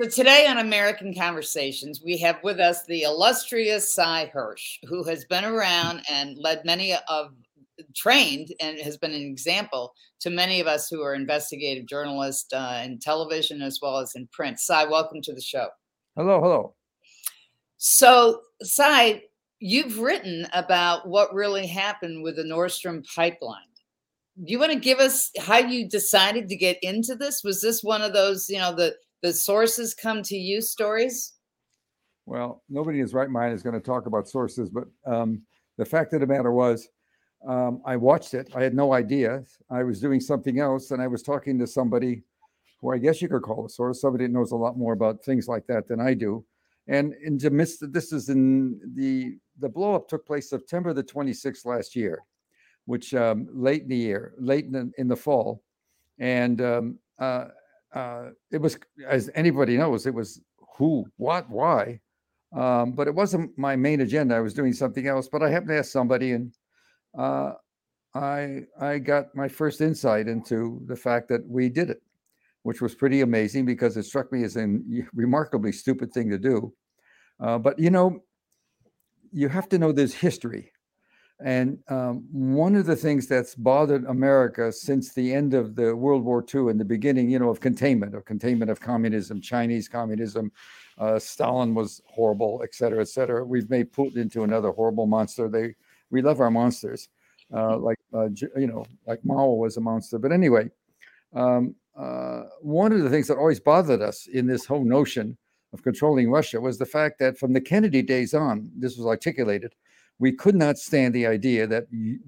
So today on American Conversations, we have with us the illustrious Sy Hersh, who has been around and led many of trained and has been an example to many of us who are investigative journalists uh, in television as well as in print. Sy, welcome to the show. Hello, hello. So, Sy, you've written about what really happened with the Nord Stream pipeline. Do you want to give us how you decided to get into this? Was this one of those, you know, the the sources come to you stories? Well, nobody in his right mind is going to talk about sources, but um, the fact of the matter was, um, I watched it. I had no idea. I was doing something else, and I was talking to somebody who I guess you could call a source, somebody that knows a lot more about things like that than I do. And in the midst of this is in the the blowup took place September the 26th last year, which um, late in the year, late in the, in the fall, and um, uh, uh, it was, as anybody knows, it was who, what, why. Um, but it wasn't my main agenda. I was doing something else. But I happened to ask somebody, and uh, I I got my first insight into the fact that we did it, which was pretty amazing because it struck me as a remarkably stupid thing to do. Uh, but you know, you have to know there's history. And um, one of the things that's bothered America since the end of the World War II and the beginning, you know, of containment, of containment of communism, Chinese communism, uh, Stalin was horrible, et cetera, et cetera. We've made Putin into another horrible monster. They, we love our monsters, uh, like uh, you know, like Mao was a monster. But anyway, um, uh, one of the things that always bothered us in this whole notion of controlling Russia was the fact that from the Kennedy days on, this was articulated we could not stand the idea that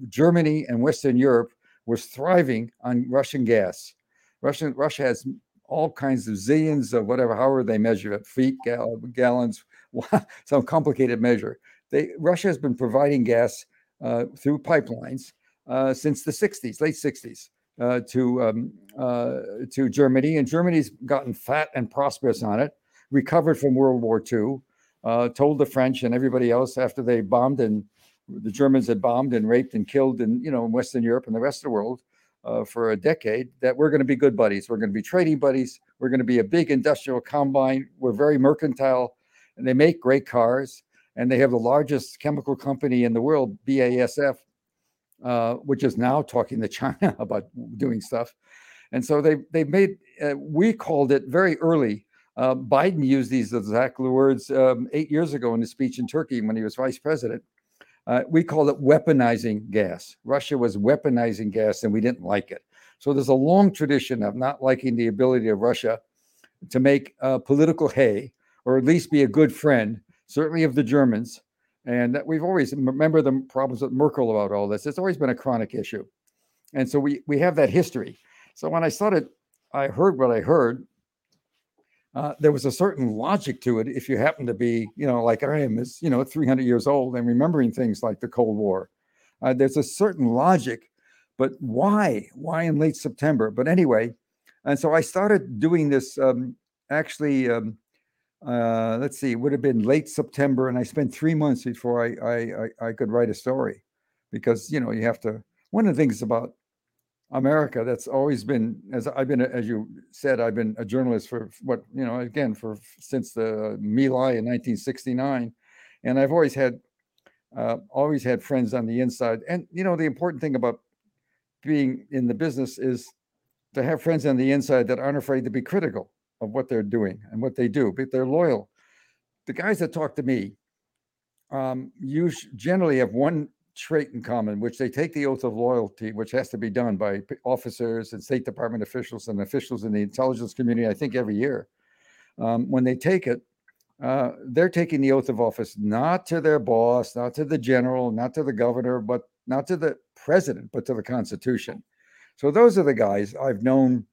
Germany and Western Europe was thriving on Russian gas. Russia has all kinds of zillions of whatever, however they measure it, feet, gal- gallons, some complicated measure. They, Russia has been providing gas uh, through pipelines uh, since the 60s, late 60s, uh, to um, uh, to Germany, and Germany's gotten fat and prosperous on it. Recovered from World War II, uh, told the French and everybody else after they bombed and the Germans had bombed and raped and killed in you know in Western Europe and the rest of the world uh, for a decade that we're going to be good buddies. We're going to be trading buddies. We're going to be a big industrial combine. We're very mercantile, and they make great cars. And they have the largest chemical company in the world, BASF, uh, which is now talking to China about doing stuff. And so they they made uh, we called it very early uh, Biden used these exact words um, eight years ago in his speech in Turkey when he was vice president. Uh, we called it weaponizing gas. Russia was weaponizing gas, and we didn't like it. So there's a long tradition of not liking the ability of Russia to make uh, political hay, or at least be a good friend, certainly of the Germans. And that we've always remember the problems with Merkel about all this. It's always been a chronic issue, and so we we have that history. So when I started, I heard what I heard, uh, there was a certain logic to it if you happen to be, you know, like I am, is you know, 300 years old and remembering things like the Cold War. Uh, there's a certain logic, but why? Why in late September? But anyway, and so I started doing this. Um, actually, um, uh, let's see, it would have been late September, and I spent three months before I I, I, I could write a story, because you know you have to. One of the things about America. That's always been, as I've been, as you said, I've been a journalist for what you know, again, for since the My Lai in 1969, and I've always had, uh, always had friends on the inside. And you know, the important thing about being in the business is to have friends on the inside that aren't afraid to be critical of what they're doing and what they do, but they're loyal. The guys that talk to me, um, you generally have one trait in common, which they take the oath of loyalty, which has to be done by officers and State Department officials and officials in the intelligence community, I think every year. Um, when they take it, uh, they're taking the oath of office not to their boss, not to the general, not to the governor, but not to the president, but to the Constitution. So those are the guys I've known,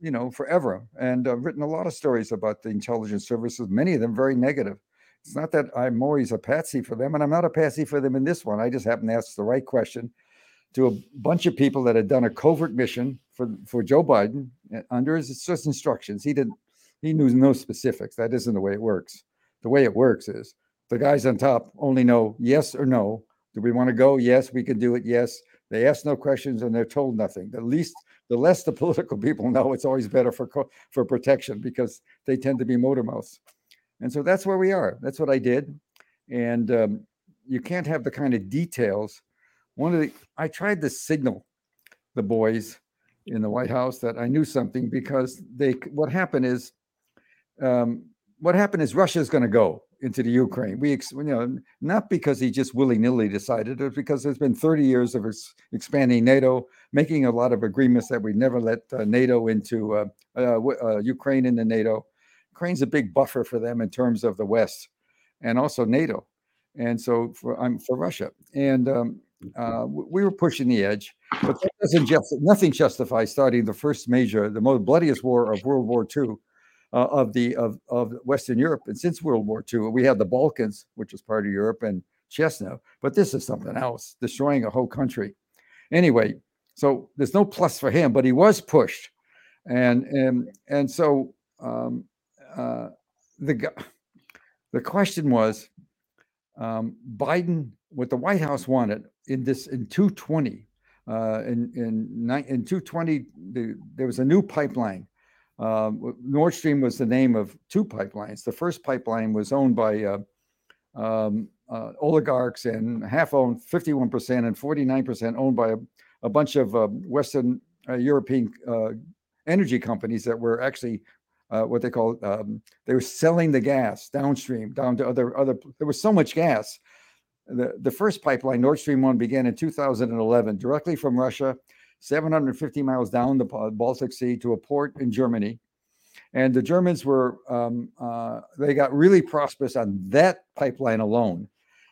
you know, forever, and I've written a lot of stories about the intelligence services. Many of them very negative. It's not that I'm always a patsy for them, and I'm not a patsy for them in this one. I just happened to ask the right question to a bunch of people that had done a covert mission for, for Joe Biden eh, under his just instructions. He didn't he knew no specifics. That isn't the way it works. The way it works is the guys on top only know yes or no. Do we want to go? Yes, we can do it. Yes. They ask no questions and they're told nothing. The least, the less the political people know, it's always better for for protection because they tend to be motor mouths. And so that's where we are. That's what I did. And um, you can't have the kind of details. One of the I tried to signal the boys in the White House that I knew something because they what happened is um, what happened is Russia is going to go into the Ukraine. We, you know, not because he just willy nilly decided it, because there's been 30 years of ex- expanding NATO, making a lot of agreements that we never let uh, NATO into uh, uh, uh, Ukraine into NATO. Ukraine's a big buffer for them in terms of the West and also NATO. And so for I'm for Russia, and um, uh, we were pushing the edge, but that doesn't just nothing justifies starting the first major, the most bloodiest war of World War II uh, of the of of Western Europe. And since World War II, we had the Balkans, which was part of Europe, and Chechnya. But this is something else, destroying a whole country. Anyway, so there's no plus for him, but he was pushed, and and and so um, uh, the the question was um, Biden, what the White House wanted in this in 220. Uh, in in in 220, the, there was a new pipeline um, Nord Stream was the name of two pipelines. The first pipeline was owned by uh, um, uh, oligarchs and half owned 51% and 49% owned by a, a bunch of uh, Western uh, European uh, energy companies that were actually uh, what they call um, they were selling the gas downstream down to other other. There was so much gas. The, the first pipeline, Nord Stream 1, began in 2011 directly from Russia 750 miles down the Baltic Sea to a port in Germany. And the Germans were, um, uh, they got really prosperous on that pipeline alone.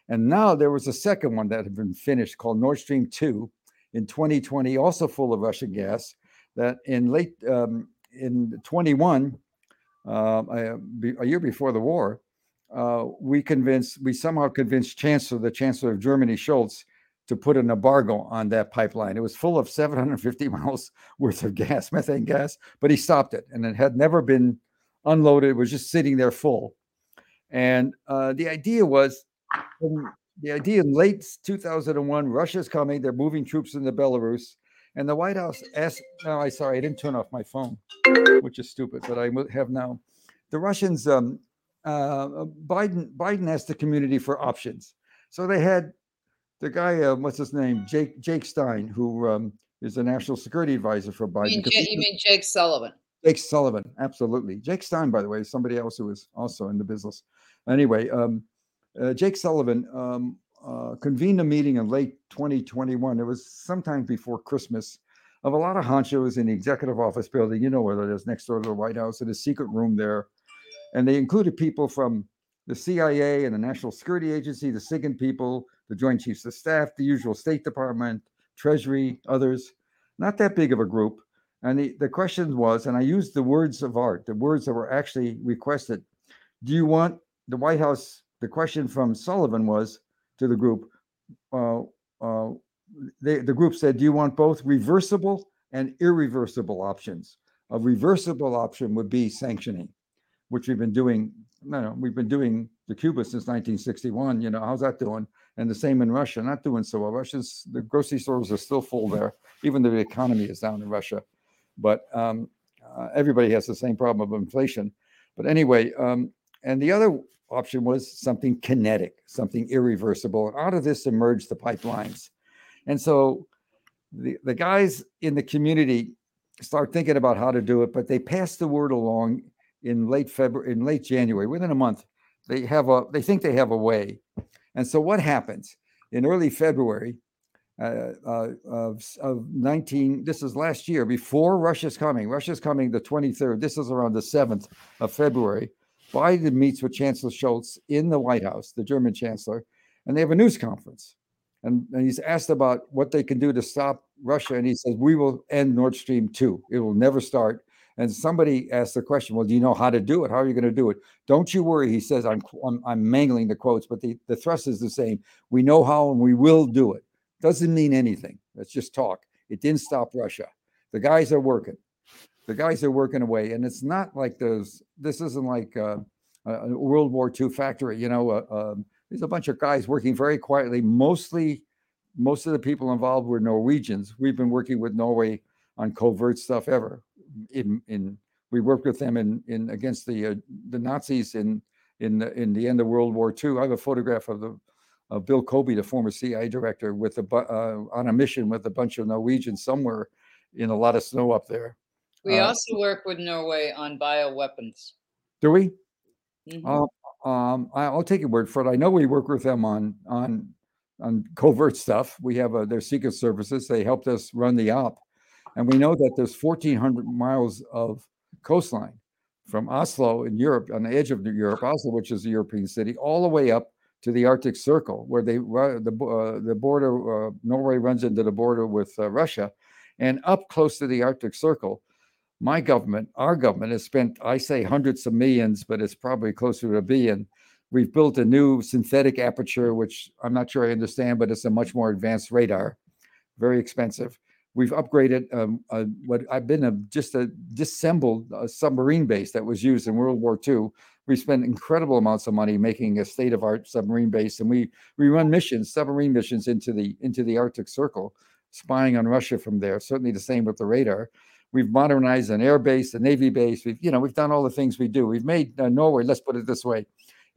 And now there was a second one that had been finished called Nord Stream 2 in 2020, also full of Russian gas, that in late, um, in 21, uh, a, year before the war, uh, we convinced, we somehow convinced Chancellor, the Chancellor of Germany, Scholz, to put an embargo on that pipeline. It was full of 750 miles worth of gas, methane gas, but he stopped it and it had never been unloaded. It was just sitting there full. And uh, the idea was um, the idea in late 2001, Russia's coming, they're moving troops into Belarus. And the White House asked, no, I sorry, I didn't turn off my phone, which is stupid, but I have now. The Russians, um, uh, Biden, Biden asked the community for options. So they had the guy, uh, what's his name, Jake Jake Stein, who um, is the national security advisor for Biden. You mean, you mean Jake Sullivan? Jake Sullivan, absolutely. Jake Stein, by the way, is somebody else who is also in the business. Anyway, um, uh, Jake Sullivan um, uh, convened a meeting in late 2021. It was sometime before Christmas of a lot of honchos in the executive office building. You know where it is, next door to the White House, in a secret room there. And they included people from the CIA and the National Security Agency, the SIGINT people, the Joint Chiefs of Staff, the usual State Department, Treasury, others. Not that big of a group. And the, the question was, and I used the words of art, the words that were actually requested. Do you want the White House? The question from Sullivan was to the group. Uh, uh, they, the group said, "Do you want both reversible and irreversible options?" A reversible option would be sanctioning, which we've been doing. No, we've been doing the Cuba since 1961. You know, how's that doing? and the same in Russia. Not doing so well. Russia's the grocery stores are still full there, even though the economy is down in Russia. But um, uh, everybody has the same problem of inflation. But anyway, um, and the other option was something kinetic, something irreversible. And out of this emerged the pipelines. And so the, the guys in the community start thinking about how to do it, but they pass the word along in late February, in late January, within a month. They have a, they think they have a way. And so what happens in early February uh, uh, of, of 19, this is last year, before Russia's coming, Russia's coming the 23rd, this is around the 7th of February. Biden meets with Chancellor Scholz in the White House, the German chancellor, and they have a news conference. And, and he's asked about what they can do to stop Russia. And he says, We will end Nord Stream 2. It will never start. And somebody asked the question, well, do you know how to do it? How are you going to do it? Don't you worry. He says, I'm, I'm, I'm mangling the quotes, but the, the thrust is the same. We know how and we will do it. Doesn't mean anything. Let's just talk. It didn't stop Russia. The guys are working. The guys are working away. And it's not like those, this isn't like uh, a World War II factory, you know, uh, um, there's a bunch of guys working very quietly, mostly most of the people involved were Norwegians. We've been working with Norway on covert stuff ever. In in we worked with them in in against the uh, the Nazis in in the, in the end of World War II. I have a photograph of the of Bill Colby, the former CIA director, with a uh, on a mission with a bunch of Norwegians somewhere in a lot of snow up there. We uh, also work with Norway on bioweapons. Do we? Mm-hmm. Uh, um, I'll take your word for it. I know we work with them on on on covert stuff. We have their secret services. They helped us run the op, and we know that there's 1,400 miles of coastline from Oslo in Europe, on the edge of Europe, Oslo, which is a European city, all the way up to the Arctic Circle, where they the uh, the border uh, Norway runs into the border with uh, Russia, and up close to the Arctic Circle. My government, our government, has spent I say hundreds of millions, but it's probably closer to a billion. We've built a new synthetic aperture, which I'm not sure I understand, but it's a much more advanced radar, very expensive. We've upgraded um, uh, what I've been a, just a disassembled uh, submarine base that was used in World War II. We spent incredible amounts of money making a state-of-art submarine base, and we we run missions, submarine missions into the into the Arctic Circle, spying on Russia from there. Certainly the same with the radar. We've modernized an air base, a navy base. We've you know we've done all the things we do. We've made uh, Norway. Let's put it this way: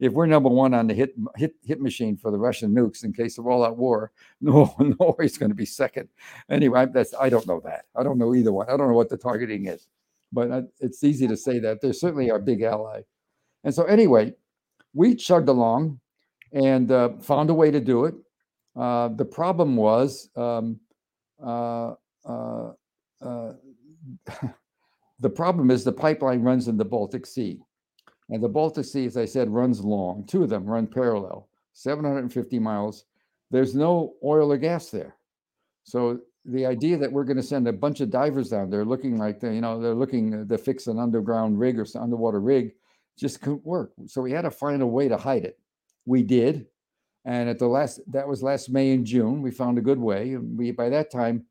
if we're number one on the hit hit hit machine for the Russian nukes in case of all out war, no Norway's going to be second. Anyway, that's I don't know that. I don't know either one. I don't know what the targeting is, but uh, it's easy to say that they're certainly our big ally. And so anyway, we chugged along and uh, found a way to do it. Uh, the problem was um, uh, uh, uh the problem is the pipeline runs in the Baltic Sea. And the Baltic Sea, as I said, runs long. Two of them run parallel, 750 miles. There's no oil or gas there. So the idea that we're going to send a bunch of divers down there looking like they, you know, they're looking to fix an underground rig or some underwater rig just couldn't work. So we had to find a way to hide it. We did. And at the last, that was last May and June, we found a good way. And we, by that time,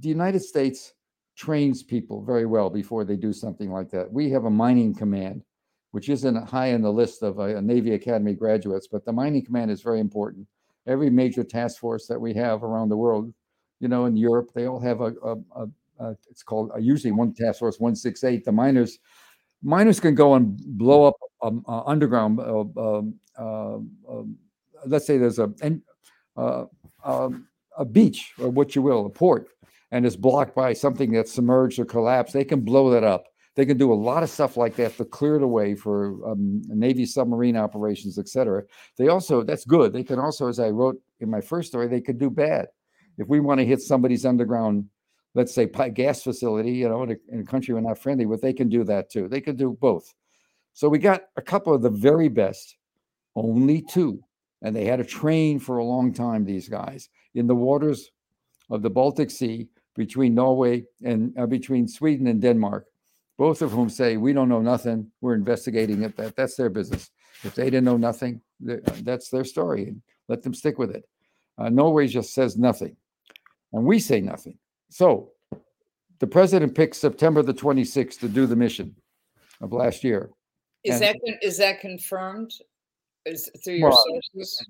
the United States trains people very well before they do something like that. We have a mining command which isn't high on the list of uh, Navy Academy graduates, but the mining command is very important. Every major task force that we have around the world, you know, in Europe, they all have a, a, a, a it's called uh, usually one task force 168. The miners, miners can go and blow up um, uh, underground. Uh, um, uh, um, let's say there's a um, a beach or what you will, a port, and is blocked by something that's submerged or collapsed. They can blow that up they can do a lot of stuff like that to clear the way for um, Navy submarine operations, et cetera. They also, that's good. They can also, as I wrote in my first story, they could do bad. If we want to hit somebody's underground, let's say gas facility, you know, in a, in a country we're not friendly with, they can do that too. They can do both. So we got a couple of the very best, only two. And they had to train for a long time, these guys, in the waters of the Baltic Sea between Norway and uh, between Sweden and Denmark both of whom say we don't know nothing. We're investigating it. That that's their business. If they didn't know nothing, that's their story, and let them stick with it. Uh, Norway just says nothing, and we say nothing. So, the president picked September the 26th to do the mission of last year. Is and, that is that confirmed? Is through your well, sources?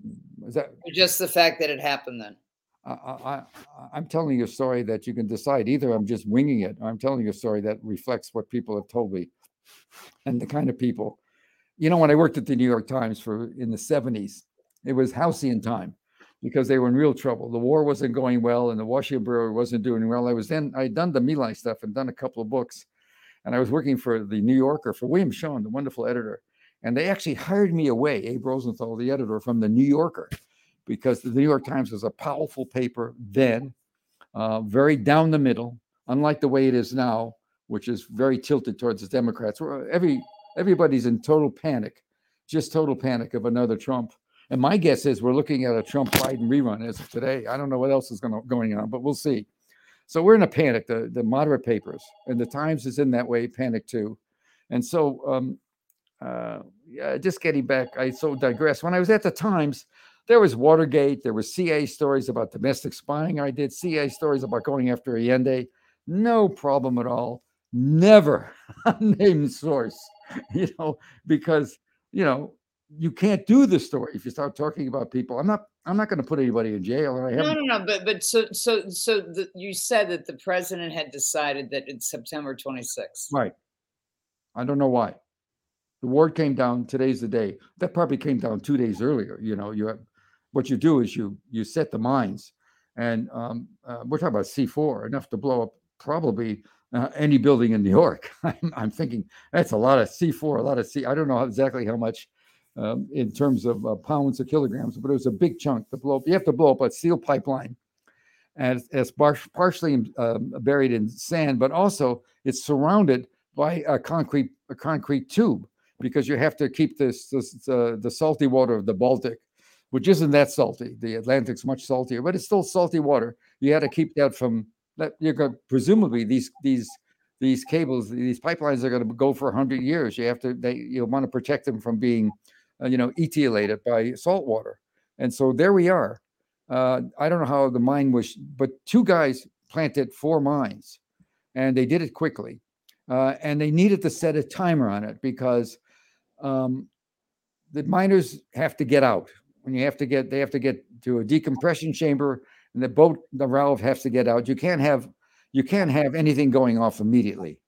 Is that or just the fact that it happened then? I, I, am telling you a story that you can decide. Either I'm just winging it, or I'm telling you a story that reflects what people have told me, and the kind of people. You know, when I worked at the New York Times for in the 70s, it was halcyon time because they were in real trouble. The war wasn't going well, and the Washington Bureau wasn't doing well. I was then I'd done the My stuff and done a couple of books, and I was working for the New Yorker for William Shawn, the wonderful editor, and they actually hired me away, Abe Rosenthal, the editor, from the New Yorker because the New York Times was a powerful paper then, uh, very down the middle, unlike the way it is now, which is very tilted towards the Democrats. Where Every everybody's in total panic, just total panic of another Trump. And my guess is we're looking at a Trump Biden rerun as of today. I don't know what else is going going on, but we'll see. So we're in a panic. The the moderate papers and the Times is in that way, panic too. And so, um, uh, yeah, just getting back, I so digress. When I was at the Times, there was Watergate. There was CA stories about domestic spying. I did CA stories about going after Allende. No problem at all. Never named source, you know, because, you know, you can't do the story if you start talking about people. I'm not I'm not going to put anybody in jail. I no, no, no. But but so so so the, you said that the president had decided that it's September 26th. Right. I don't know why. The ward came down. Today's the day. That probably came down two days earlier. You know, you have, what you do is you you set the mines, and um, uh, we're talking about C4 enough to blow up probably uh, any building in New York. I'm, I'm, thinking that's a lot of C4, a lot of C. I don't know exactly how much um, in terms of uh, pounds or kilograms, but it was a big chunk to blow up. You have to blow up a steel pipeline, and it's par- partially um, buried in sand, but also it's surrounded by a concrete a concrete tube because you have to keep this, this uh, the salty water of the Baltic, which isn't that salty. The Atlantic's much saltier, but it's still salty water. You had to keep that from that. You're going presumably these these these cables, these pipelines are going to go for hundred years. You have to they you want to protect them from being uh, you know, etiolated by salt water. And so there we are. Uh, I don't know how the mine was, but two guys planted four mines and they did it quickly. Uh, and they needed to set a timer on it because um, the miners have to get out. When you have to get, they have to get to a decompression chamber, and the boat, the valve has to get out. You can't have, you can't have anything going off immediately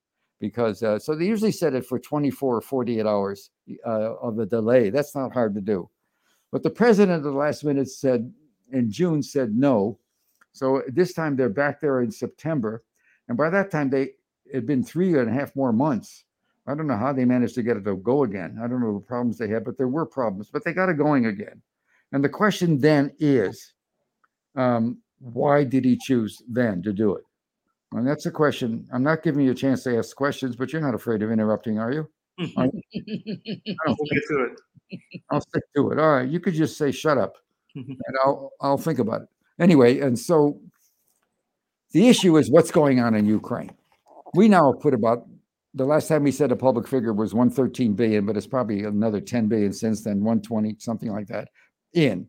because uh, so they usually set it for 24 or 48 hours uh, of a delay. That's not hard to do. But the president at the last minute said in June said no. So this time they're back there in September. And by that time, they had been three and a half more months. I don't know how they managed to get it to go again. I don't know the problems they had, but there were problems, but they got it going again. And the question then is, um, why did he choose then to do it? And that's a question. I'm not giving you a chance to ask questions, but you're not afraid of interrupting, are you? You? we'll get to it. I'll stick to it. All right. You could just say shut up and I'll I'll think about it. Anyway, and so the issue is what's going on in Ukraine. We now put about the last time we said a public figure was 113 billion, but it's probably another 10 billion since then, 120, something like that, in.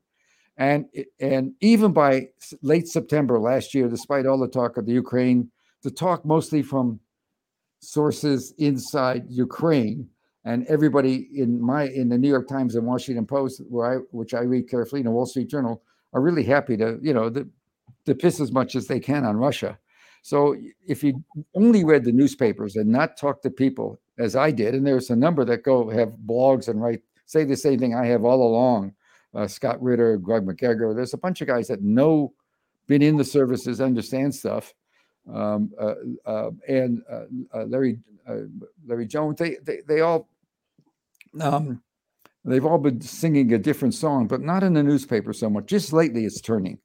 And and even by late September last year, despite all the talk of the Ukraine, the talk mostly from sources inside Ukraine and everybody in my in the New York Times and Washington Post, where I which I read carefully, in the Wall Street Journal, are really happy to you know to, to piss as much as they can on Russia. So if you only read the newspapers and not talk to people as I did, and there's a number that go have blogs and write say the same thing I have all along uh, Scott Ritter, Greg McGregor. There's a bunch of guys that know, been in the services, understand stuff. Um, uh, uh, and uh, uh, Larry uh, Larry Jones, they they, they all um, they've all been singing a different song, but not in the newspaper so much. Just lately, it's turning.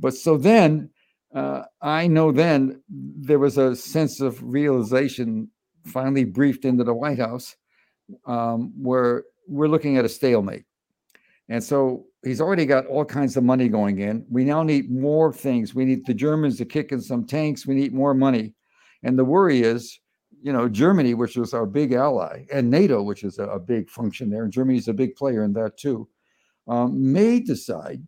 But so then, I know then there was a sense of realization finally briefed into the White House, um, where we're looking at a stalemate. And so he's already got all kinds of money going in. We now need more things. We need the Germans to kick in some tanks. We need more money. And the worry is, you know, Germany, which is our big ally, and NATO, which is a, big function there, and Germany's a big player in that too, um, may decide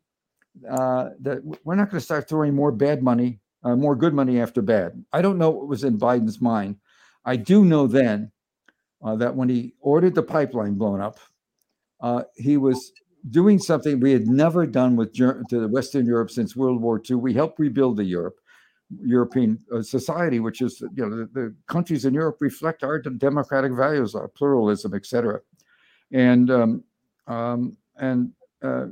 uh, that we're not going to start throwing more bad money, uh, more good money after bad. I don't know what was in Biden's mind. I do know then uh, that when he ordered the pipeline blown up, uh, he was doing something we had never done with to Western Europe since World War II. We helped rebuild the Europe, European uh, society, which is you know the, the, countries in Europe reflect our democratic values, our pluralism, etc. And um, um, and uh,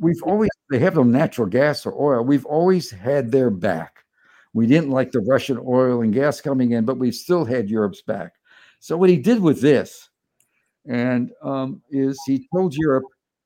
we've always they have no natural gas or oil. We've always had their back. We didn't like the Russian oil and gas coming in, but we've still had Europe's back. So what he did with this and um, is he told Europe,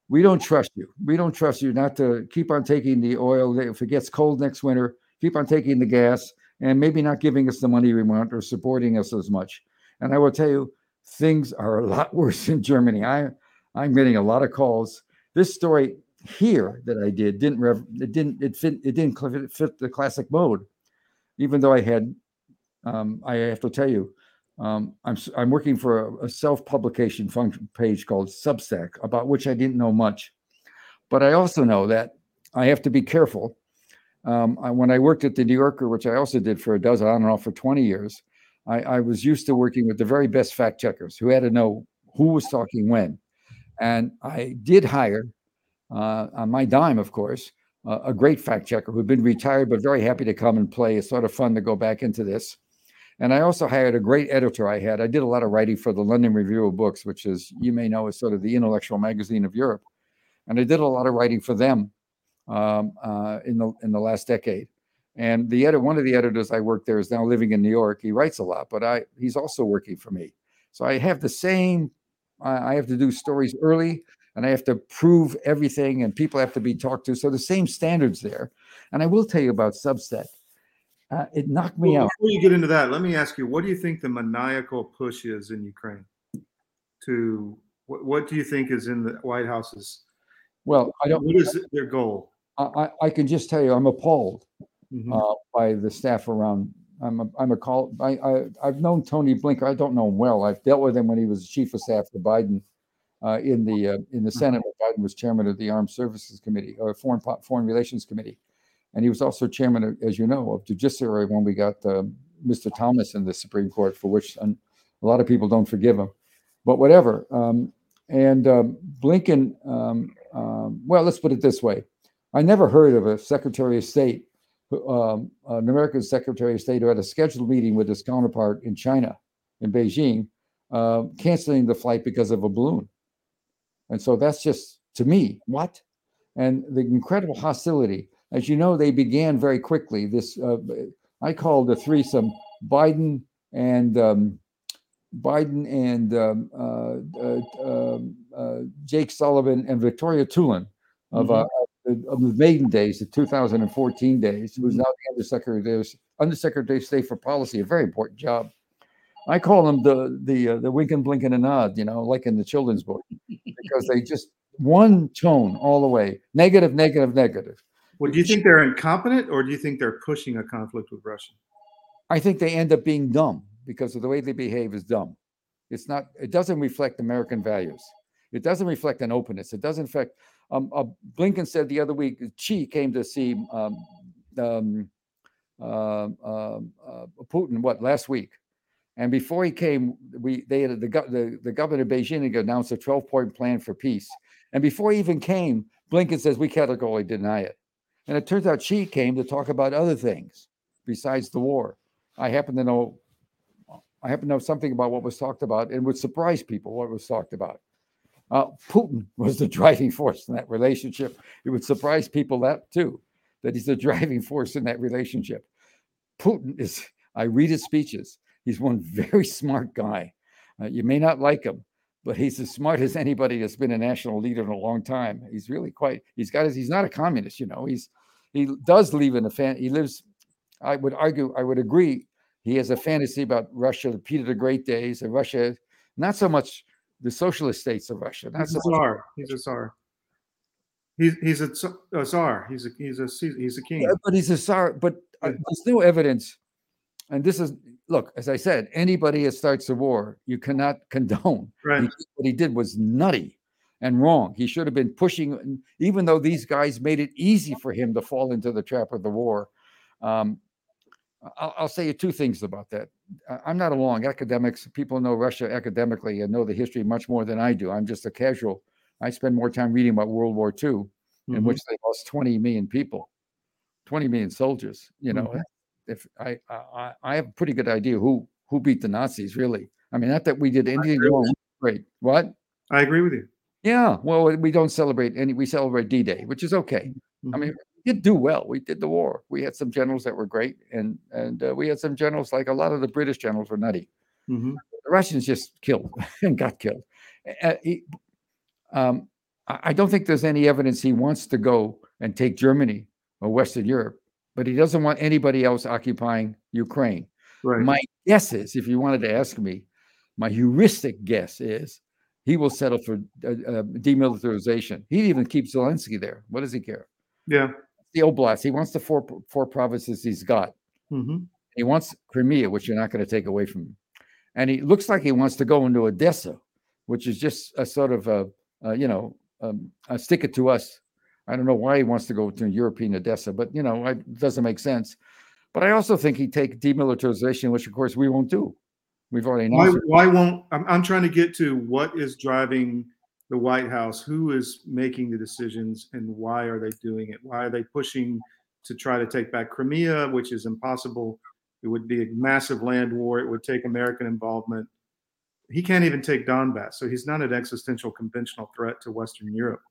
we don't trust you. We don't trust you not to keep on taking the oil. If it gets cold next winter, keep on taking the gas and maybe not giving us the money we want or supporting us as much. And I will tell you, things are a lot worse in Germany. I, I'm getting a lot of calls. This story here that I did didn't rev, it didn't it fit it didn't fit the classic mode, even though I had um, I have to tell you um, I'm I'm working for a, a self-publication page called Substack, about which I didn't know much, but I also know that I have to be careful. Um, I, when I worked at the New Yorker, which I also did for a dozen on and off for 20 years, I, I was used to working with the very best fact checkers who had to know who was talking when, and I did hire uh, on my dime, of course, uh, a great fact checker who'd been retired but very happy to come and play. It's sort of fun to go back into this. And I also hired a great editor I had. I did a lot of writing for the London Review of Books, which is, you may know, is sort of the intellectual magazine of Europe. And I did a lot of writing for them um, uh, in the in the last decade. And the edit, one of the editors I worked there is now living in New York. He writes a lot, but I he's also working for me. So I have the same. I have to do stories early, and I have to prove everything, and people have to be talked to. So the same standards there. And I will tell you about Substack. Uh, it knocked me Well, out. Before you get into that, let me ask you, what do you think the maniacal push is in Ukraine? To what, what do you think is in the White House's? Well, I don't. What is their goal? I, I- I can just tell you, I'm appalled Mhm. uh, by the staff around. I'm a, I'm a call. I, I I've known Tony Blinken. I don't know him well. I've dealt with him when he was chief of staff to Biden uh, in the uh, in the Senate. when Biden was chairman of the Armed Services Committee or Foreign Foreign Relations Committee, and he was also chairman, as you know, of Judiciary when we got uh, Mr. Thomas in the Supreme Court, for which um, a lot of people don't forgive him. But whatever. Um, and um, Blinken. Um, um, well, let's put it this way. I never heard of a Secretary of State um, an American Secretary of State who had a scheduled meeting with his counterpart in China, in Beijing, uh, canceling the flight because of a balloon. And so that's just to me what, and the incredible hostility. As you know, they began very quickly. This uh, I call the threesome: Biden and um, Biden and um, uh, uh, um, uh, Jake Sullivan and Victoria Nuland of uh, of the Maidan days, the 2014 days, who's now the undersecretary, undersecretary of state for policy, a very important job. I call them the the uh, the wink and blink and a nod, you know, like in the children's book, because they just one tone all the way, negative, negative, negative. Well, do you think they're incompetent, or do you think they're pushing a conflict with Russia? I think they end up being dumb because of the way they behave is dumb. It's not. It doesn't reflect American values. It doesn't reflect an openness. It doesn't reflect. Um, uh, Blinken said the other week, Xi came to see um, um, uh, uh, Putin. What last week? And before he came, we they had the the, the governor of Beijing announced a 12 point plan for peace. And before he even came, Blinken says we categorically deny it. And it turns out Xi came to talk about other things besides the war. I happen to know I happen to know something about what was talked about and would surprise people what was talked about. Uh, Putin was the driving force in that relationship. It would surprise people that too, that he's the driving force in that relationship. Putin is, I read his speeches. He's one very smart guy. Uh, you may not like him, but he's as smart as anybody that's been a national leader in a long time. He's really quite, he's got his, he's not a communist, you know, he's, he does live in a fan, he lives, I would argue, I would agree he has a fantasy about Russia, Peter the Great days, and Russia, not so much the socialist states of Russia, not He's so a much. czar. He's a czar. He's he's a, a czar. He's a he's a he's a king. Yeah, but he's a czar. But uh, there's no evidence, and this is look, as I said, anybody that starts a war, you cannot condone. Right. He- what he did was nutty and wrong. He should have been pushing, even though these guys made it easy for him to fall into the trap of the war. Um, I'll, I'll say two things about that. I'm not along academics. People know Russia academically and know the history much more than I do. I'm just a casual. I spend more time reading about World War II, in Mhm. which they lost 20 million people, 20 million soldiers. You know, Mhm. if I, I I have a pretty good idea who who beat the Nazis. Really, I mean, not that we did anything wrong. Great. What? I agree with you. Yeah, well, we don't celebrate any. We celebrate D-Day, which is okay. I Mhm. mean, we did do well. We did the war. We had some generals that were great, and and uh, we had some generals like a lot of the British generals were nutty. Mhm. The Russians just killed and got killed. Uh, he- um, I I don't think there's any evidence he wants to go and take Germany or Western Europe, but he doesn't want anybody else occupying Ukraine. right. My guess is, if you wanted to ask me, my heuristic guess is he will settle for uh, uh, demilitarization. He'd even keep Zelensky there. What does he care? yeah. The Oblast. He wants the four four provinces he's got. hmm He wants Crimea, which you're not going to take away from him. And he looks like he wants to go into Odessa, which is just a sort of a, a you know, um, a stick it to us. I don't know why he wants to go to European Odessa, but you know, it doesn't make sense. But I also think he'd take demilitarization, which of course we won't do. We've already Why why won't I'm I'm trying to get to what is driving the White House, who is making the decisions and why are they doing it? Why are they pushing to try to take back Crimea, which is impossible? It would be a massive land war. It would take American involvement. He can't even take Donbass, so he's not an existential conventional threat to Western Europe.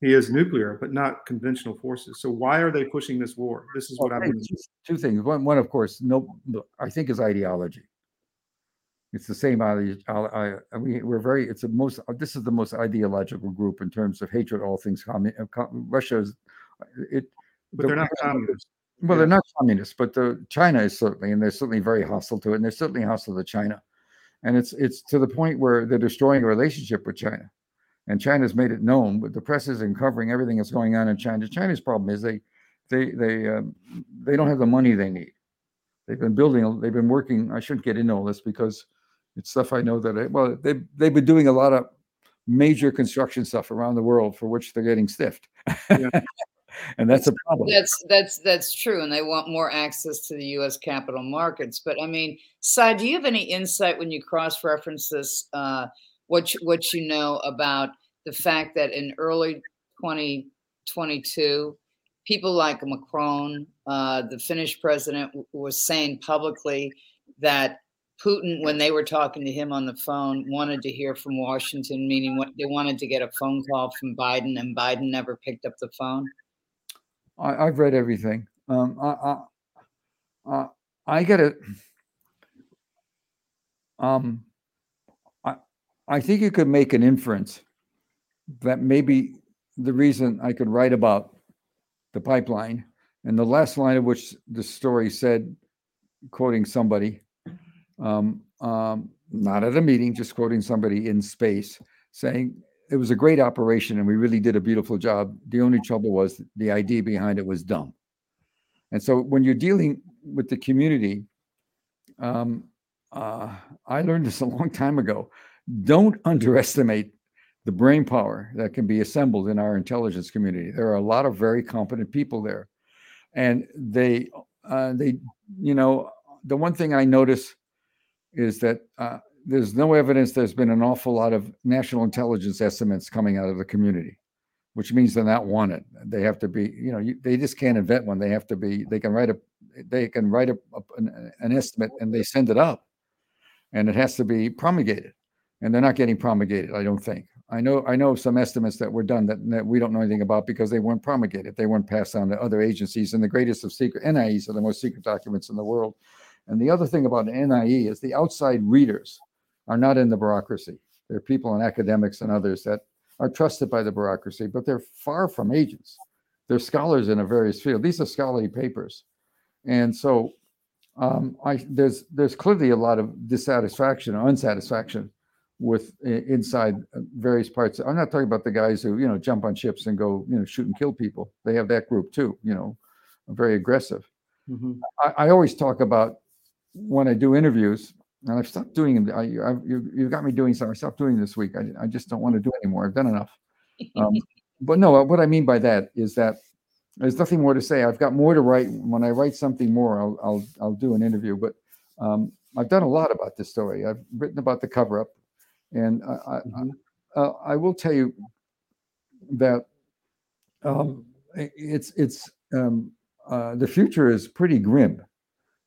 He is nuclear, but not conventional forces. So why are they pushing this war? This is what Well, I'm. Two things. One, one, of course, no, I think is ideology. It's the same ideology. I, I, we, we're very, it's the most, this is the most ideological group in terms of hatred, all things commun, uh, Russia is, it. But the- they're not communists. Well, they're not communists, but the China is certainly, and they're certainly very hostile to it, and they're certainly hostile to China. And it's it's to the point where they're destroying a relationship with China. And China's made it known, but the press isn't covering everything that's going on in China. China's problem is they they they um, they don't have the money they need. They've been building, they've been working. I shouldn't get into all this because it's stuff I know that I, well, they they've been doing a lot of major construction stuff around the world for which they're getting stiffed. Yeah. and that's a problem. That's that's that's true, and they want more access to the U.S. capital markets. But I mean, Sy, do you have any insight when you cross-reference this? Uh, what you, what you know about the fact that in early 2022, people like Macron, uh, the Finnish president, w- was saying publicly that Putin, when they were talking to him on the phone, wanted to hear from Washington, meaning what they wanted to get a phone call from Biden, and Biden never picked up the phone. I, I've read everything. Um, I, I, I, I get it. Um, I, I think you could make an inference that maybe the reason I could write about the pipeline and the last line of which the story said, quoting somebody, um, um, not at a meeting, just quoting somebody in space, saying it was a great operation and we really did a beautiful job. The only trouble was the idea behind it was dumb. And so when you're dealing with the community, um, uh, I learned this a long time ago. Don't underestimate the brain power that can be assembled in our intelligence community. There are a lot of very competent people there, and they, uh, they, you know, the one thing I notice is that uh, there's no evidence there's been an awful lot of national intelligence estimates coming out of the community, which means they're not wanted. They have to be, you know, you, they just can't invent one. They have to be. They can write a, they can write a, a- an, an estimate and they send it up, and it has to be promulgated, and they're not getting promulgated. I don't think. I know. I know some estimates that were done that, that we don't know anything about because they weren't promulgated. They weren't passed on to other agencies. And the greatest of secret NIEs are the most secret documents in the world. And the other thing about NIE is the outside readers are not in the bureaucracy. There are people and academics and others that are trusted by the bureaucracy, but they're far from agents. They're scholars in a various field. These are scholarly papers, and so um, I there's there's clearly a lot of dissatisfaction or unsatisfaction with inside uh, various parts. I'm not talking about the guys who you know jump on ships and go you know shoot and kill people. They have that group too. You know, very aggressive. Mhm. I, I always talk about when I do interviews, and I've stopped doing them. I, I, you, you've got me doing something. I stopped doing this week. I, I just don't want to do anymore. I've done enough. Um, but no, what I mean by that is that there's nothing more to say. I've got more to write. When I write something more, I'll I'll, I'll do an interview. But um, I've done a lot about this story. I've written about the cover up, and I, I, Mhm. uh, I will tell you that um, it's it's um, uh, the future is pretty grim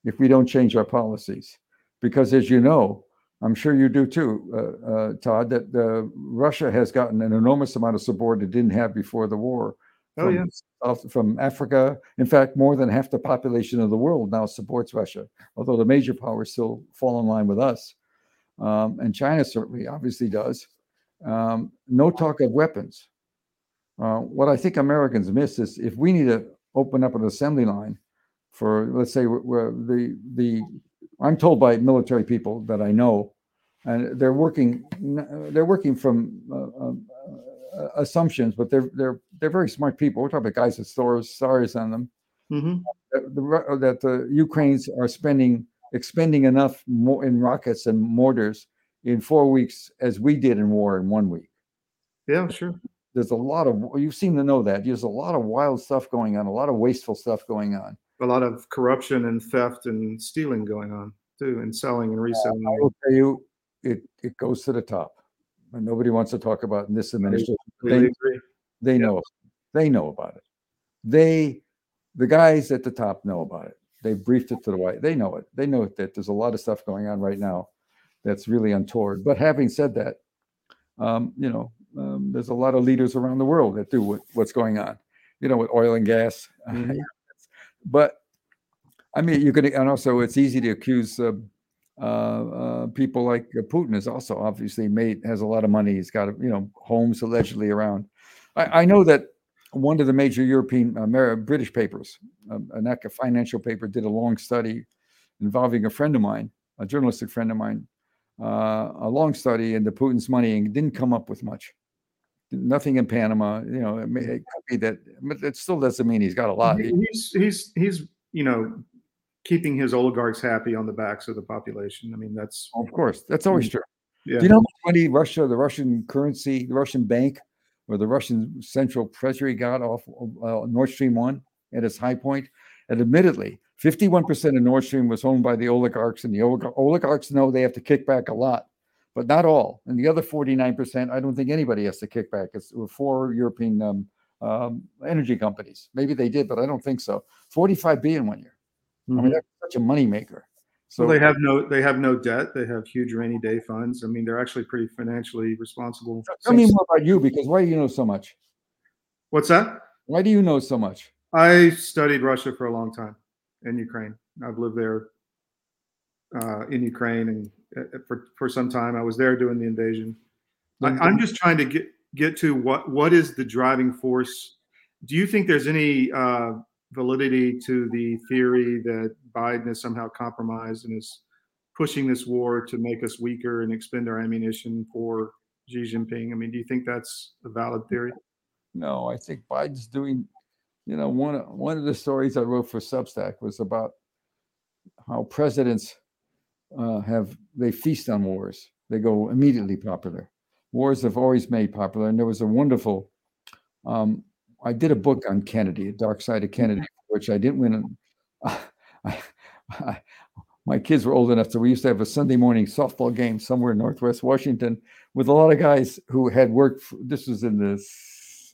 if we don't change our policies, because as you know, I'm sure you do too, uh, uh, Todd, that uh, Russia has gotten an enormous amount of support it didn't have before the war. Oh, from yeah. South, from Africa. In fact, more than half the population of the world now supports Russia, although the major powers still fall in line with us. Um, and China certainly obviously does. Um, no talk of weapons. Uh, what I think Americans miss is if we need to open up an assembly line for, let's say, the the I'm told by military people that I know, and they're working they're working from uh, um, uh, assumptions, but they're they're they're very smart people. We're talking about guys with stars stars on them. Mhm. That the, Ru- that the Ukrainians are spending expending enough more in rockets and mortars in four weeks as we did in war in one week. Yeah, sure. There's a lot of you seem to know that there's a lot of wild stuff going on, a lot of wasteful stuff going on. A lot of corruption and theft and stealing going on too, and selling and reselling. I will tell you, it it goes to the top. and nobody wants to talk about in this administration. They, agree. they Yeah. know, they know about it. They, the guys at the top know about it. They briefed it to the White. They know it. They know that there's a lot of stuff going on right now that's really untoward. But having said that, um, you know, um, there's a lot of leaders around the world that do what, what's going on, you know, with oil and gas. Mhm. But I mean, you can, and also it's easy to accuse uh, uh, uh, people like uh, Putin is also obviously made has a lot of money. He's got you know homes allegedly around. I, I know that one of the major European Amer- British papers, um, financial paper, did a long study involving a friend of mine, a journalistic friend of mine, uh, a long study into Putin's money and didn't come up with much. Nothing in Panama, you know. It, may, it could be that, but it still doesn't mean he's got a lot. He's he's he's you know keeping his oligarchs happy on the backs of the population. I mean that's Of course, that's always true. yeah. Do you know how much money Russia, the Russian currency, the Russian bank, or the Russian central treasury got off of, uh, Nord Stream 1 at its high point? And admittedly, 51% of Nord Stream was owned by the oligarchs, and the olig- oligarchs know they have to kick back a lot, but not all. And the other 49%, I don't think anybody has to kick back. It's were four European um, um, energy companies. Maybe they did, but I don't think so. 45 billion one year. I mean, Mhm. that's such a moneymaker. So well, they have no they have no debt. They have huge rainy day funds. I mean, they're actually pretty financially responsible. tell me more about you because why do you know so much? What's that? Why do you know so much? I studied Russia for a long time and Ukraine. I've lived there uh, in Ukraine and uh, for, for some time. I was there during the invasion. I, I'm just trying to get get to what what is the driving force. Do you think there's any uh, validity to the theory that Biden is somehow compromised and is pushing this war to make us weaker and expend our ammunition for Xi Jinping? I mean, do you think that's a valid theory? No, I think Biden's doing. You know, one one of the stories I wrote for Substack was about how presidents uh, have they feast on wars. They go immediately popular. Wars have always made popular, and there was a wonderful. Um, I did a book on Kennedy, Dark Side of Kennedy, which I didn't win. I, I, my kids were old enough, so we used to have a Sunday morning softball game somewhere in Northwest Washington with a lot of guys who had worked. For, this was in the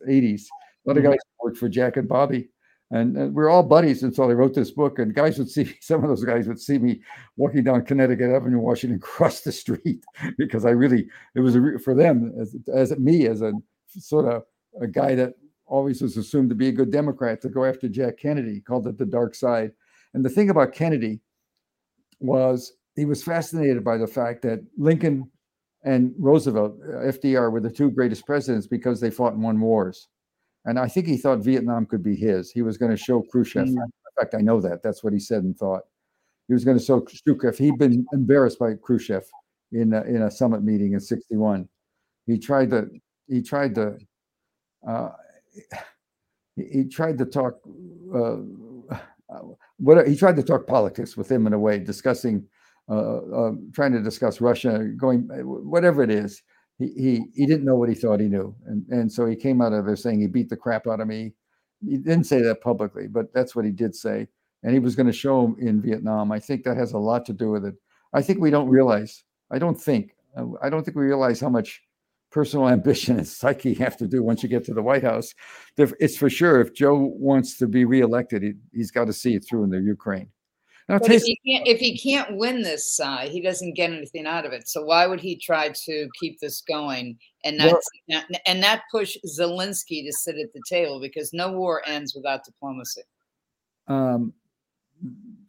80s. A lot of Mhm. guys worked for Jack and Bobby, and, and we're all buddies until I wrote this book. And guys would see some of those guys would see me walking down Connecticut Avenue, Washington, across the street because I really it was a, for them as as me as a sort of a guy that always was assumed to be a good Democrat to go after Jack Kennedy. Called it the dark side. And the thing about Kennedy was he was fascinated by the fact that Lincoln and Roosevelt, uh, FDR, were the two greatest presidents because they fought and won wars. And I think he thought Vietnam could be his. He was going to show Khrushchev. Mm. In fact, I know that. That's what he said and thought. He was going to show Khrushchev. He'd been embarrassed by Khrushchev in a, in a summit meeting in '61. He tried to he tried to uh, he, he tried to talk uh, what he tried to talk politics with him in a way, discussing uh, uh, trying to discuss Russia, going whatever it is. He, he he didn't know what he thought he knew, and and so he came out of there saying he beat the crap out of me. He didn't say that publicly, but that's what he did say, and he was going to show him in Vietnam. I think that has a lot to do with it. I think we don't realize. I don't think. I don't think we realize how much personal ambition and psyche have to do once you get to the White House. It's for sure. If Joe wants to be reelected, he, he's got to see it through in the Ukraine. But if he can't, if he can't win this side, he doesn't get anything out of it. So why would he try to keep this going and not, not and not push Zelensky to sit at the table? Because no war ends without diplomacy. Um,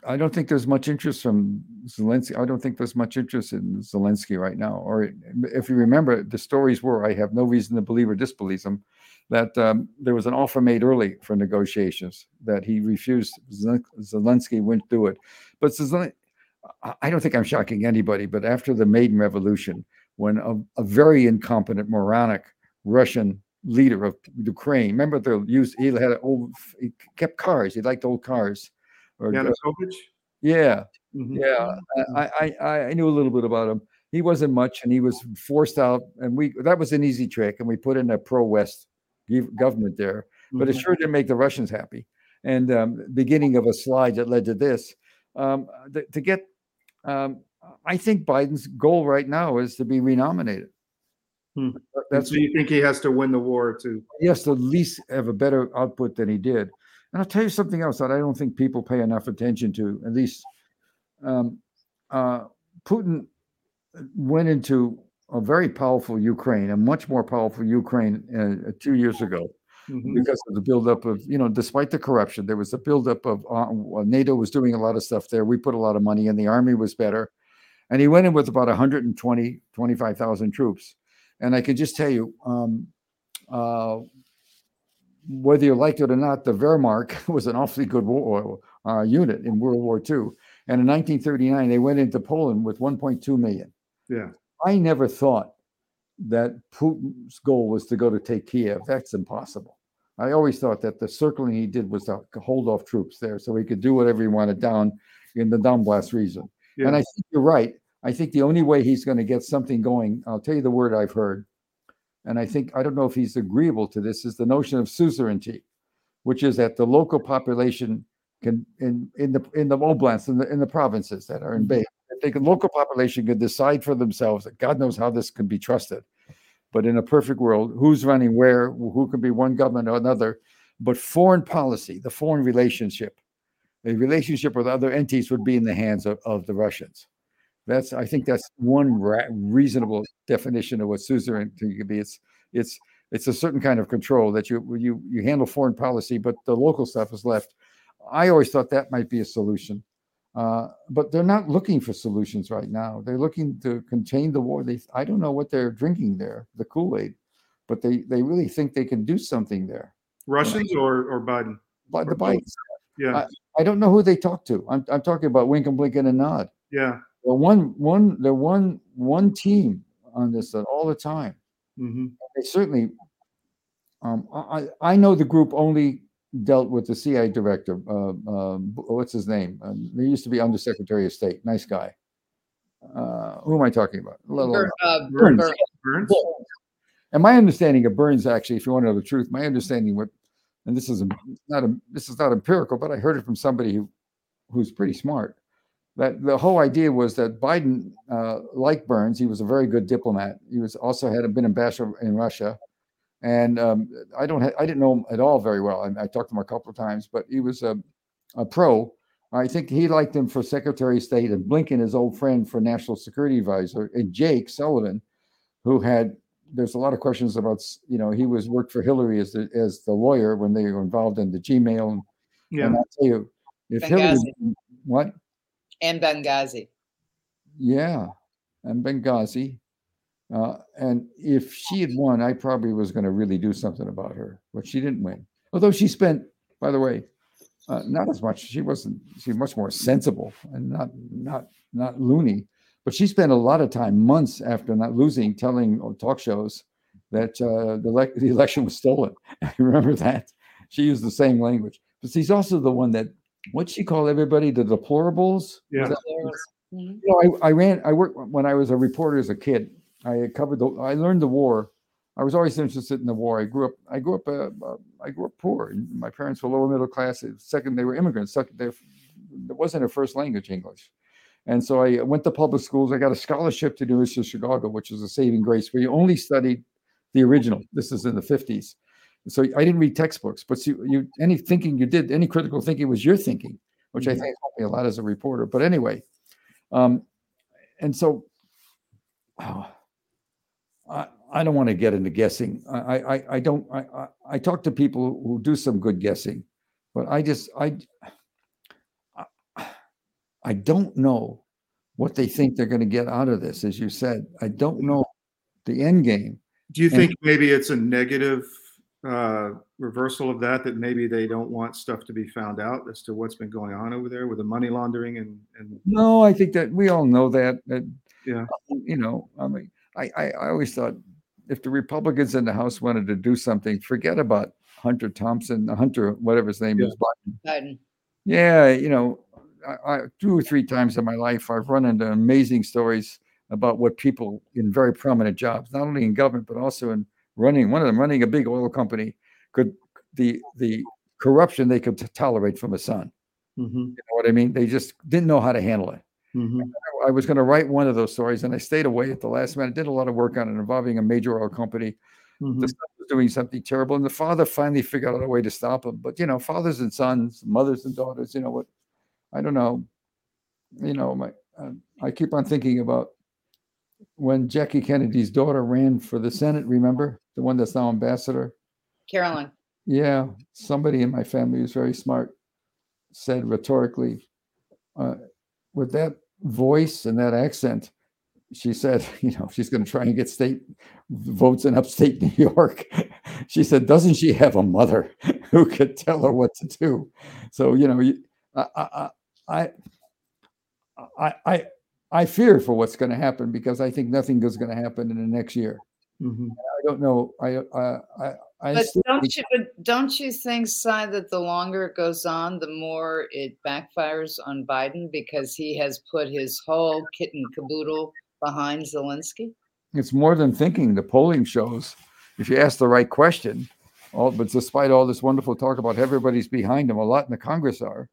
I don't think there's much interest from Zelensky. I don't think there's much interest in Zelensky right now. Or if you remember, the stories were I have no reason to believe or disbelieve them that um, there was an offer made early for negotiations that he refused. Zelensky wouldn't do it. But I- don't think I'm shocking anybody. But after the Maidan Revolution, when a, a very incompetent, moronic Russian leader of Ukraine, remember they used he had old he kept cars. He liked old cars. Or, uh, Yanukovych? yeah, Mhm. yeah. I, I I I knew a little bit about him. He wasn't much, and he was forced out. And we that was an easy trick, and we put in a pro-West gov- government there. But it Mhm. sure didn't make the Russians happy. And um, beginning of a slide that led to this, um, th- to get, um, I think Biden's goal right now is to be renominated. Hmm. That's so you think he has to win the war to he has to at least have a better output than he did. And I'll tell you something else that I don't think people pay enough attention to. At least, um, uh, Putin went into a very powerful Ukraine, a much more powerful Ukraine uh, two years ago Mhm. because of the buildup of, you know, despite the corruption, there was a buildup of uh, NATO was doing a lot of stuff there. We put a lot of money in. The army was better. And he went in with about 120, 25,000 troops. And I can just tell you, um, uh, whether you liked it or not, the Wehrmacht was an awfully good war uh, unit in World War II. And in 1939, they went into Poland with 1.2 million. Yeah. I never thought that Putin's goal was to go to take Kiev. That's impossible. I always thought that the circling he did was to hold off troops there so he could do whatever he wanted down in the Donbass region. Yeah. And I think you're right. I think the only way he's going to get something going, I'll tell you the word I've heard, and I think I don't know if he's agreeable to this, is the notion of suzerainty, which is that the local population can in in the in the oblasts in the in the provinces that are in mm-hmm. Local population can decide for themselves. God knows how this can be trusted, but in a perfect world, who's running where, who can be one government or another, but foreign policy, the foreign relationship, the relationship with other entities would be in the hands of, of the Russians. That's I think that's one ra- reasonable definition of what suzerainty could be. It's it's it's a certain kind of control that you you you handle foreign policy, but the local stuff is left. I always thought that might be a solution, uh, but they're not looking for solutions right now. They're looking to contain the war. They I don't know what they're drinking there, the Kool Aid, but they they really think they can do something there. Russians or or Biden? But the. Biden, Yeah. I don't know who they talk to. I'm I'm talking about wink and blink and a nod. Yeah. They're one one they're one one team on this uh, all the time. Mm-hmm. They certainly. Um, I I I know the group only dealt with the CIA director. Uh, um, what's his name? Um, he used to be Undersecretary of State. Nice guy. Uh, who am I talking about? Little- uh, Burns. Bur- Burns? And my understanding of Burns, actually, if you want to know the truth, my understanding what, and this is a, not a, this is not empirical, but I heard it from somebody who, who's pretty smart. That the whole idea was that Biden, uh, like Burns, he was a very good diplomat. He was also had been ambassador in Russia, and um, I don't, ha- I didn't know him at all very well. I, I talked to him a couple of times, but he was a, a pro. I think he liked him for Secretary of State, and Blinken, his old friend, for National Security Advisor, and Jake Sullivan, who had there's a lot of questions about you know he was worked for Hillary as the as the lawyer when they were involved in the Gmail and, Yeah. and I'll tell you if Hillary what and Benghazi. yeah and Benghazi uh, and if she had won I probably was going to really do something about her but she didn't win although she spent by the way uh, not as much she wasn't she was much more sensible and not not not loony but she spent a lot of time months after not losing telling talk shows that uh, the, elec the election was stolen. I remember that. She used the same language. But she's also the one that, what she call everybody, the deplorables? Was Yeah. that- Mhm. you know, I, I ran, I worked when I was a reporter as a kid. I covered the, I learned the war. I was always interested in the war. I grew up, I grew up, uh, I grew up poor. My parents were lower middle class. Second, they were immigrants. Second, they, it wasn't a first language English. And so I went to public schools. I got a scholarship to the University of Chicago, which was a saving grace, where you only studied the original. This is in the 50s. So I didn't read textbooks, but you, you any thinking you did, any critical thinking was your thinking, which I Mhm. think helped me a lot as a reporter. But anyway, um, and so oh, I, I don't want to get into guessing. I, I, I- don't, I, I, I talk to people who do some good guessing, but I just, I, I- I don't know what they think they're going to get out of this. As you said, I don't know the end game. Do you And- think maybe it's a negative uh, reversal of that? That maybe they don't want stuff to be found out as to what's been going on over there with the money laundering and and No, I think that we all know that. that Yeah. You know, I mean, I, I, I always thought if the Republicans in the House wanted to do something, forget about Hunter Thompson, Hunter, whatever his name Yeah. is. Biden. Biden. Yeah, you know, I, I two or three times in my life I've run into amazing stories about what people in very prominent jobs, not only in government but also in running. One of them running a big oil company could the the corruption they could t- tolerate from a son. Mhm. You know what I mean? They just didn't know how to handle it. Mhm. I was going to write one of those stories, and I stayed away at the last minute. I did a lot of work on it involving a major oil company. Mhm. The son was doing something terrible, and the father finally figured out a way to stop him. But you know, fathers and sons, mothers and daughters. You know what? I don't know. You know, my uh, I keep on thinking about when Jackie Kennedy's daughter ran for the Senate. Remember the one that's now ambassador? Carolyn. Yeah, somebody in my family who's very smart said rhetorically, uh, with that voice and that accent, she said, you know, she's going to try and get state votes in upstate New York. she said, doesn't she have a mother who could tell her what to do? So, you know, I, I, I, I, I, I fear for what's going to happen because I think nothing is going to happen in the next year. Mhm. I don't know. I, I, I, I But don't you, but don't you think, Sy, that the longer it goes on, the more it backfires on Biden because he has put his whole kit and caboodle behind Zelensky? it's more than thinking. The polling shows if you ask the right question, all but despite all this wonderful talk about everybody's behind him, a lot in the Congress are.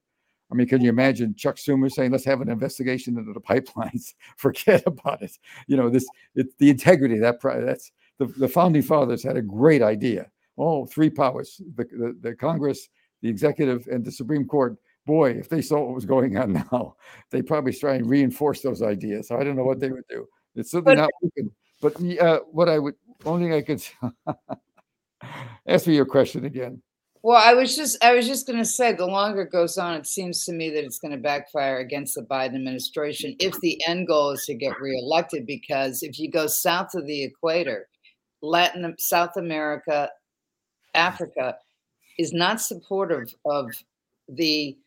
I mean, can you imagine Chuck Schumer saying, "Let's have an investigation into the pipelines"? Forget about it. You know, this it's the integrity that that's the, the founding fathers had a great idea. Oh, three powers: the, the the Congress, the executive, and the Supreme Court. Boy, if they saw what was going on now, they probably try and reinforce those ideas. So I don't know what they would do. It's certainly But- not working. But uh, what I would only thing I could ask me your question again. Well, I was just I was just going to say the longer it goes on, it seems to me that it's going to backfire against the Biden administration if the end goal is to get reelected. Because if you go south of the equator, Latin, South America, Africa is not supportive of the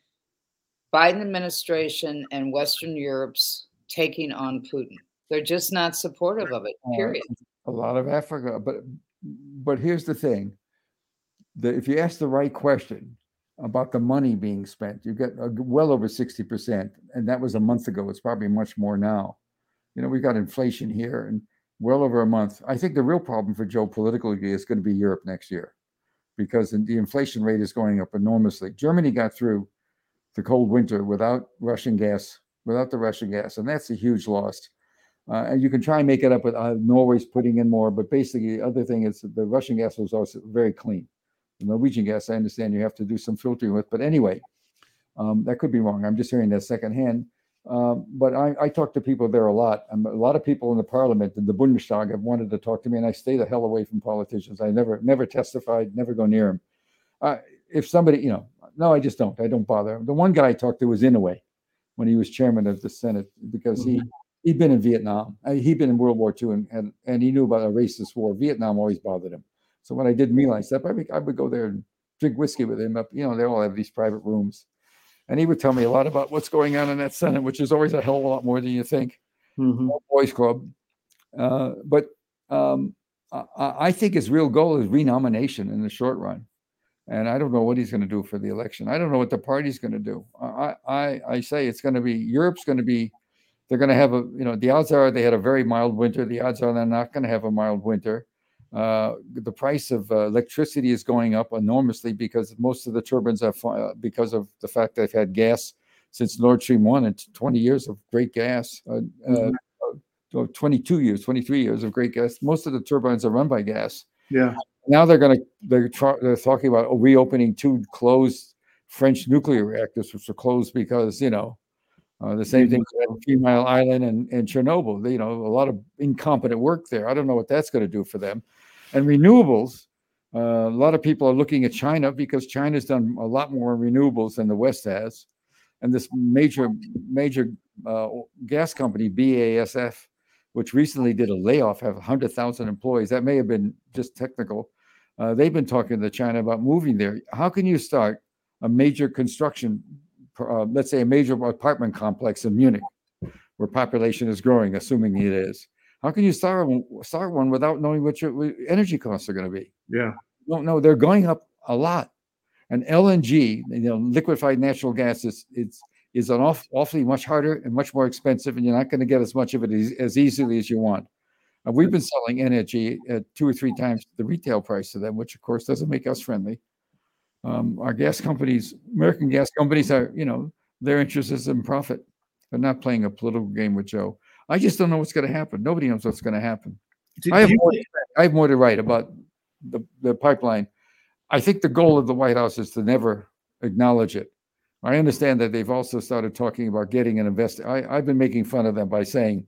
Biden administration and Western Europe's taking on Putin. They're just not supportive of it. Period. a lot of Africa, but but here's the thing: that if you ask the right question about the money being spent, you get uh, well over sixty percent, and that was a month ago. It's probably much more now. You know, we've got inflation here, and well over a month. I think the real problem for Joe politically is going to be Europe next year, because the inflation rate is going up enormously. Germany got through the cold winter without Russian gas, without the Russian gas, and that's a huge loss. Uh, and you can try and make it up with uh, Norway's putting in more, but basically, the other thing is the Russian gas was also very clean. The Norwegian gas, I understand you have to do some filtering with, but anyway, um, that could be wrong. I'm just hearing that secondhand. Um, but I, I talk to people there a lot. Um, a lot of people in the parliament, in the Bundestag, have wanted to talk to me, and I stay the hell away from politicians. I never, never testified, never go near them. Uh, if somebody, you know, no, I just don't. I don't bother. The one guy I talked to was Inouye when he was chairman of the Senate because he he'd been in Vietnam. Uh, He'd been in World War II and, and, and he knew about a racist war. Vietnam always bothered him. So when I did My Lai stuff, I would, I would go there and drink whiskey with him. Up, you know, they all have these private rooms. And he would tell me a lot about what's going on in that Senate, which is always a hell of a lot more than you think. Mhm. Boys Club. Uh, but um, I, I think his real goal is renomination in the short run. And I don't know what he's going to do for the election. I don't know what the party's going to do. I, I, I say it's going to be Europe's going to be they're going to have a you know the odds are they had a very mild winter the odds are they're not going to have a mild winter uh, the price of uh, electricity is going up enormously because most of the turbines are uh, because of the fact they've had gas since Nord Stream 1 and 20 years of great gas uh, uh, uh, 22 years 23 years of great gas most of the turbines are run by gas Yeah. now they're going to they're, try, they're talking about reopening two closed French nuclear reactors, which were closed because you know uh, the same thing with Three Mile Island and, and Chernobyl. You know, a lot of incompetent work there. I don't know what that's going to do for them. And renewables, uh, a lot of people are looking at China because China's done a lot more renewables than the West has. And this major major uh, gas company BASF, which recently did a layoff, have 100,000 employees. That may have been just technical. Uh, they've been talking to China about moving there. How can you start a major construction, uh, let's say a major apartment complex in Munich, where population is growing, assuming it is? How can you start one, start one without knowing what your energy costs are going to be? Yeah. Don't know. They're going up a lot. And LNG, you know, liquefied natural gas is it's is an off, awfully much harder and much more expensive, and you're not going to get as much of it as, as easily as you want. Uh, we've been selling energy at two or three times the retail price to them, which of course doesn't make us friendly. Um, our gas companies, American gas companies, are you know their interest is in profit. but not playing a political game with Joe. I just don't know what's going to happen. Nobody knows what's going to happen. Did I have, you more, I have more to write about the, the pipeline. I think the goal of the White House is to never acknowledge it. I understand that they've also started talking about getting an investor. I, I've been making fun of them by saying,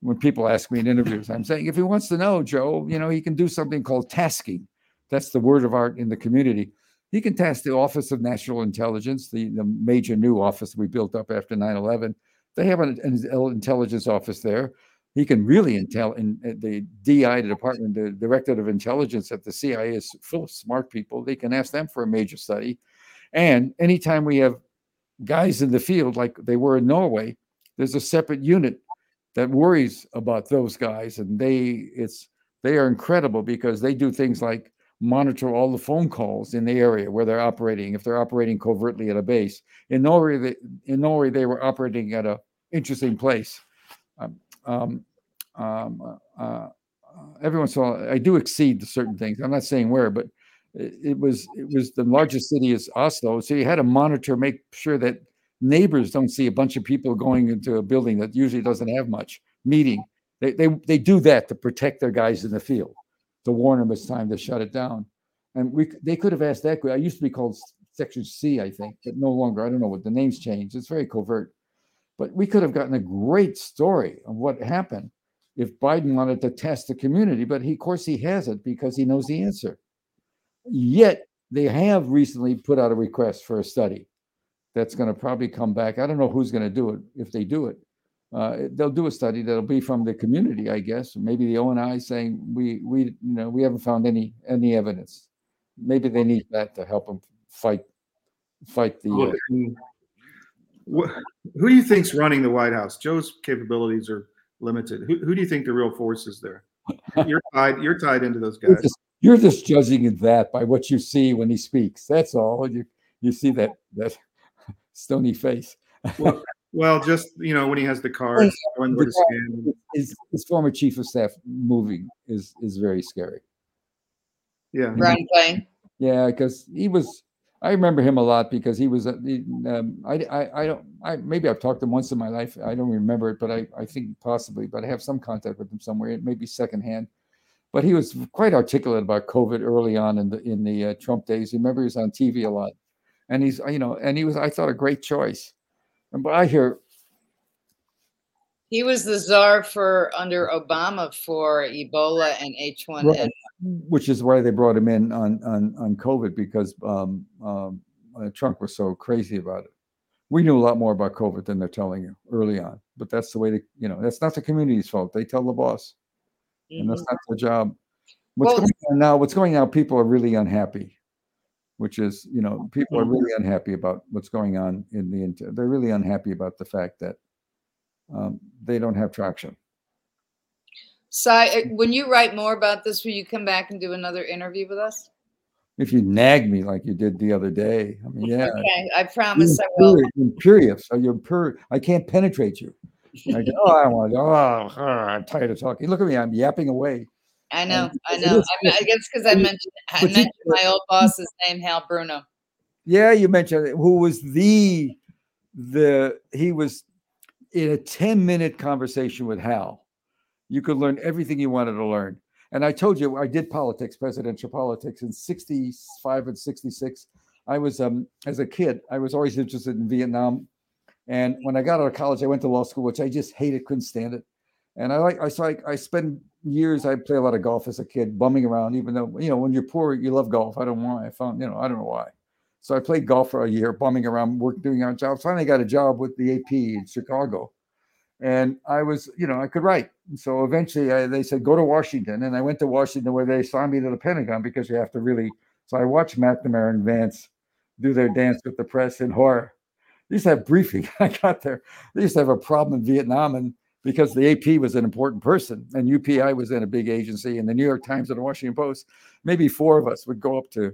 when people ask me in interviews, I'm saying, if he wants to know, Joe, you know, he can do something called tasking. That's the word of art in the community. He can task the Office of National Intelligence, the, the major new office we built up after 9 11. They have an, intelligence office there. He can really intel in uh, the DI, the Department, the Directorate of Intelligence at the CIA is full of smart people. They can ask them for a major study. And anytime we have guys in the field like they were in Norway, there's a separate unit that worries about those guys, and they it's they are incredible because they do things like monitor all the phone calls in the area where they're operating. If they're operating covertly at a base in Norway, they, in Norway they were operating at a interesting place. Um, um, um, uh, uh, every once in a while, I do exceed to certain things. I'm not saying where, but it, it was it was the largest city is Oslo, so you had to monitor, make sure that neighbors don't see a bunch of people going into a building that usually doesn't have much meeting. They they they do that to protect their guys in the field, to warn them it's time to shut it down. And we they could have asked that. I used to be called Section C, I think, but no longer. I don't know what the names changed. It's very covert. But we could have gotten a great story of what happened if Biden wanted to test the community. But he, of course, he hasn't because he knows the answer. Yet they have recently put out a request for a study that's going to probably come back. I don't know who's going to do it if they do it. Uh, they'll do a study that'll be from the community, I guess. Maybe the ONI saying we we you know we haven't found any any evidence. Maybe they need that to help them fight fight the. Uh, who do you think's running the White House? Joe's capabilities are limited. Who, who do you think the real force is there? You're tied. You're tied into those you're guys. just, you're just judging that by what you see when he speaks. That's all. You you see that that stony face. Well, well, just you know when he has the cards, knowing where to. His, his former chief of staff moving is is very scary. Yeah, Ron Klain. Yeah, because he was. I remember him a lot because he was. uh, Um, I, I I don't. I maybe I've talked to him once in my life. I don't remember it, but I I think possibly. But I have some contact with him somewhere. It may be secondhand. But he was quite articulate about COVID early on in the in the uh, Trump days. You Remember, he was on TV a lot, and he's you know, and he was. I thought a great choice. But I hear He was the czar for under Obama for Ebola and H1N1. Right. which is why they brought him in on on on COVID because um, um, uh, Trump was so crazy about it. We knew a lot more about COVID than they're telling you early on, but that's the way to you know that's not the community's fault. They tell the boss, and that's Mhm. not their job. What's Well- going on now? What's going on? People are really unhappy, which is you know people are really unhappy about what's going on in the. inter- They're really unhappy about the fact that um, they don't have traction. Sy, uh, when you write more about this, will you come back and do another interview with us? If you nag me like you did the other day, I mean, yeah, Okay, I promise I will. You're imperious. So you're pur- I can't penetrate you. I go, oh, I want to. Oh, oh, I'm tired of talking. Look at me. I'm yapping away. I know, Um, I know. I, guess because I mentioned I mentioned my old boss's name, Hal Bruno. Yeah, you mentioned it. who was the the he was in a 10 minute conversation with Hal. You could learn everything you wanted to learn. And I told you I did politics, presidential politics in 65 and 66. I was um as a kid, I was always interested in Vietnam. And when I got out of college, I went to law school, which I just hated, couldn't stand it. And I like I so I, I spent years, I play a lot of golf as a kid, bumming around, even though, you know, when you're poor, you love golf. I don't know why. I found, you know, I don't know why. So I played golf for a year, bumming around, work doing odd jobs. Finally got a job with the AP in Chicago. And I was, you know, I could write. So eventually I, they said, go to Washington. And I went to Washington where they assigned me to the Pentagon because you have to really. So I watched McNamara and Vance do their dance with the press in horror. They used to have briefing. I got there. They used to have a problem in Vietnam. And because the AP was an important person and UPI was in a big agency and the New York Times and the Washington Post, maybe four of us would go up to,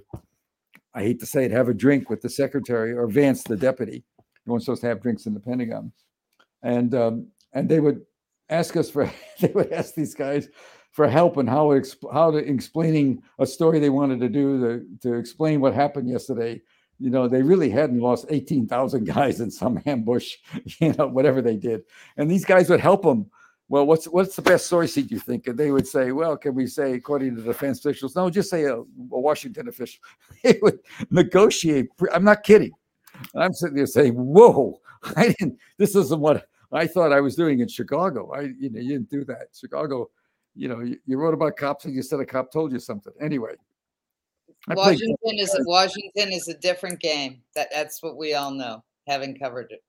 I hate to say it, have a drink with the secretary or Vance, the deputy. You weren't supposed to have drinks in the Pentagon. And um, and they would ask us for they would ask these guys for help and how exp- how to explaining a story they wanted to do to, to explain what happened yesterday you know, they really hadn't lost 18,000 guys in some ambush, you know, whatever they did. And these guys would help them. Well, what's what's the best source seat you think? And they would say, well, can we say, according to defense officials? No, just say a, a Washington official. they would negotiate. I'm not kidding. I'm sitting there saying, whoa, I didn't, this isn't what I thought I was doing in Chicago. I, you know, you didn't do that. Chicago, you know, you, you wrote about cops and you said a cop told you something. Anyway, I played- Washington is Washington is a different game. That that's what we all know, having covered it.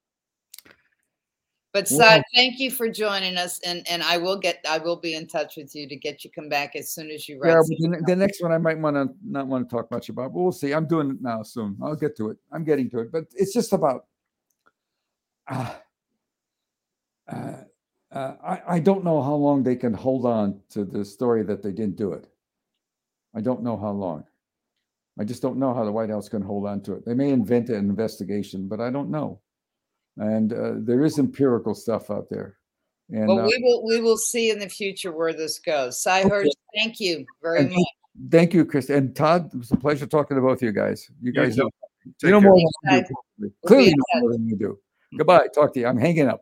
But Well- thank you for joining us, and and I will get I will be in touch with you to get you come back as soon as you write. Yeah, the, the next one I might want to not want to talk much about, but we'll see. I'm doing it now soon. I'll get to it. I'm getting to it, but it's just about. Uh, uh, uh, I I don't know how long they can hold on to the story that they didn't do it. I don't know how long. I just don't know how the White House can hold on to it. They may invent an investigation, but I don't know. And uh, there is empirical stuff out there. And Well, uh, we will we will see in the future where this goes. Sy Okay. Hersh, thank you very And much. Thank you, Chris. And Todd, it was a pleasure talking to both of you guys. You You guys too. know, Take you know more than I Thanks, do. We'll be Clearly know more than you do. Goodbye. Talk to you. I'm hanging up.